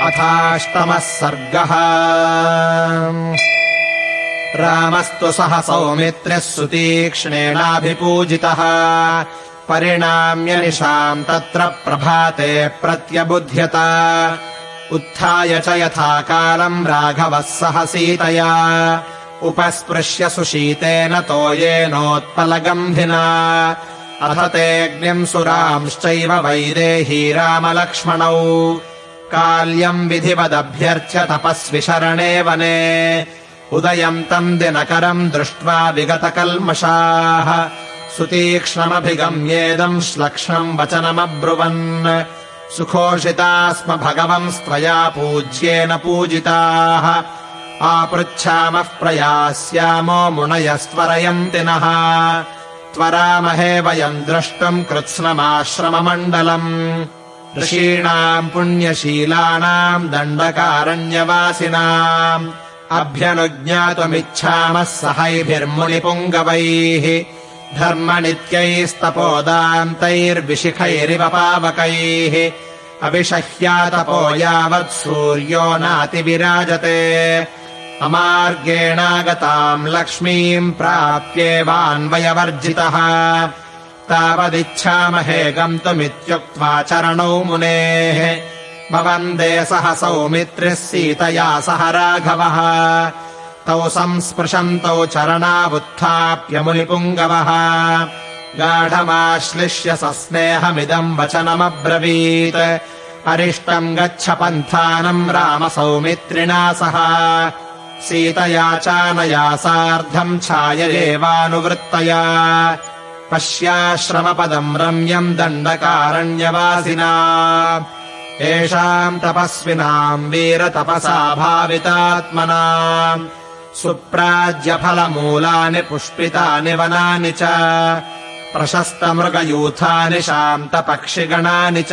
अथाष्टमः सर्गः। रामस्तु सह सौमित्र्यः सुतीक्ष्णेनाभिपूजितः परिणाम्यनिशाम् तत्र प्रभाते प्रत्यबुध्यत। उत्थाय च यथा कालम् राघवः सह सीतया उपस्पृश्य सुशीतेन तोयेनोत्पलगम्भिना अथ तेऽग्निम् सुरांश्चैव वैदेही रामलक्ष्मणौ काल्यम् विधिवदभ्यर्च्य तपस्वि शरणे वने। उदयम् तम् दिनकरम् दृष्ट्वा विगतकल्मषाः। सुतीक्ष्णमभिगम्येदम् श्लक्ष्णम् वचनमब्रुवन्। सुखोषिता स्म भगवंस्त्वया पूज्येन पूजिताः। आपृच्छामः प्रयास्यामो मुणयस्त्वरयन्ति नः। त्वरामहे वयम् द्रष्टुम् कृत्स्नमाश्रममण्डलम् ऋषीणाम् पुण्यशीलानाम् दण्डकारण्यवासिनाम् अभ्यनुज्ञातुमिच्छामः सहैभिर्मुनिपुङ्गवैः धर्मनित्यैस्तपोदान्तैर्विशिखैरिव पावकैः अविषह्यातपो यावत् सूर्यो नातिविराजते अमार्गेणागताम् लक्ष्मीम् प्राप्येवान्वयवर्जितः तावदिच्छामहे गन्तुमित्युक्त्वा चरणौ मुनेः। भवन्दे सह सौमित्रिः सीतया सह राघवः। तौ संस्पृशन्तौ चरणावुत्थाप्यमुनिपुङ्गवः गाढमाश्लिष्य सस्नेहमिदम् वचनमब्रवीत्। अरिष्टम् गच्छ पन्थानम् रामसौमित्रिणा सह। सीतया चानया सार्धम् छाययेवानुवृत्तया पश्याश्रमपदम् रम्यम् दण्डकारण्यवासिना। येषाम् तपस्विनाम् वीरतपसा भावितात्मना। सुप्राज्यफलमूलानि पुष्पितानि वनानि च। प्रशस्तमृगयूथानि शान्तपक्षिगणानि च।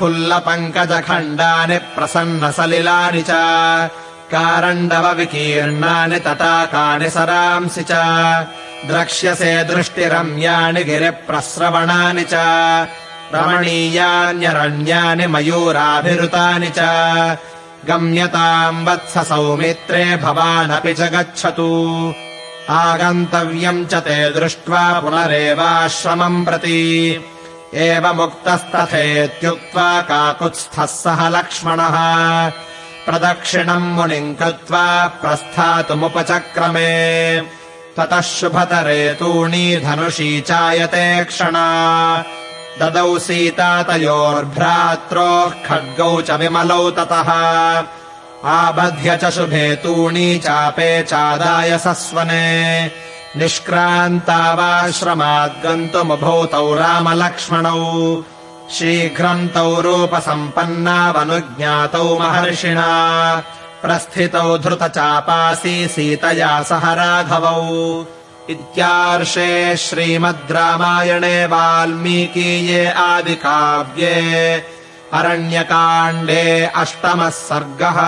फुल्लपङ्कजखण्डानि प्रसन्नसलिलानि च। कारण्डवविकीर्णानि तटाकानि सरांसि च द्रक्ष्यसे दृष्टिरम्याणि गिरिप्रस्रवणानि च। रमणीयान्यरण्यानि मयूराभिरुतानि च। गम्यताम् वत्स सौमित्रे भवानपि च गच्छतु। आगन्तव्यम् च ते दृष्ट्वा पुनरेवाश्रमम् प्रति। एवमुक्तस्तथेत्युक्त्वा काकुत्स्थः सह लक्ष्मणः। प्रदक्षिणम् मुनिम् कृत्वा प्रस्थातुमुपचक्रमे ततः शुभतरे तूणी धनुषी चायते क्षणा। ददौ सीता तयोर्भ्रात्रोः खड्गौ च विमलौ ततः। आबध्य च शुभे तूणी चापे चादाय सस्वने। निष्क्रान्तावाश्रमाद्गन्तुमुभौ तौ रामलक्ष्मणौ। शीघ्रम् तौ रूपसम्पन्नावनुज्ञातौ महर्षिणा प्रस्थितौ धृतचापासी सीतया सह राघवौ। इत्यार्षे श्रीमद् रामायणे वाल्मीकीये आदिकाव्ये अरण्यकाण्डे अष्टमः सर्गः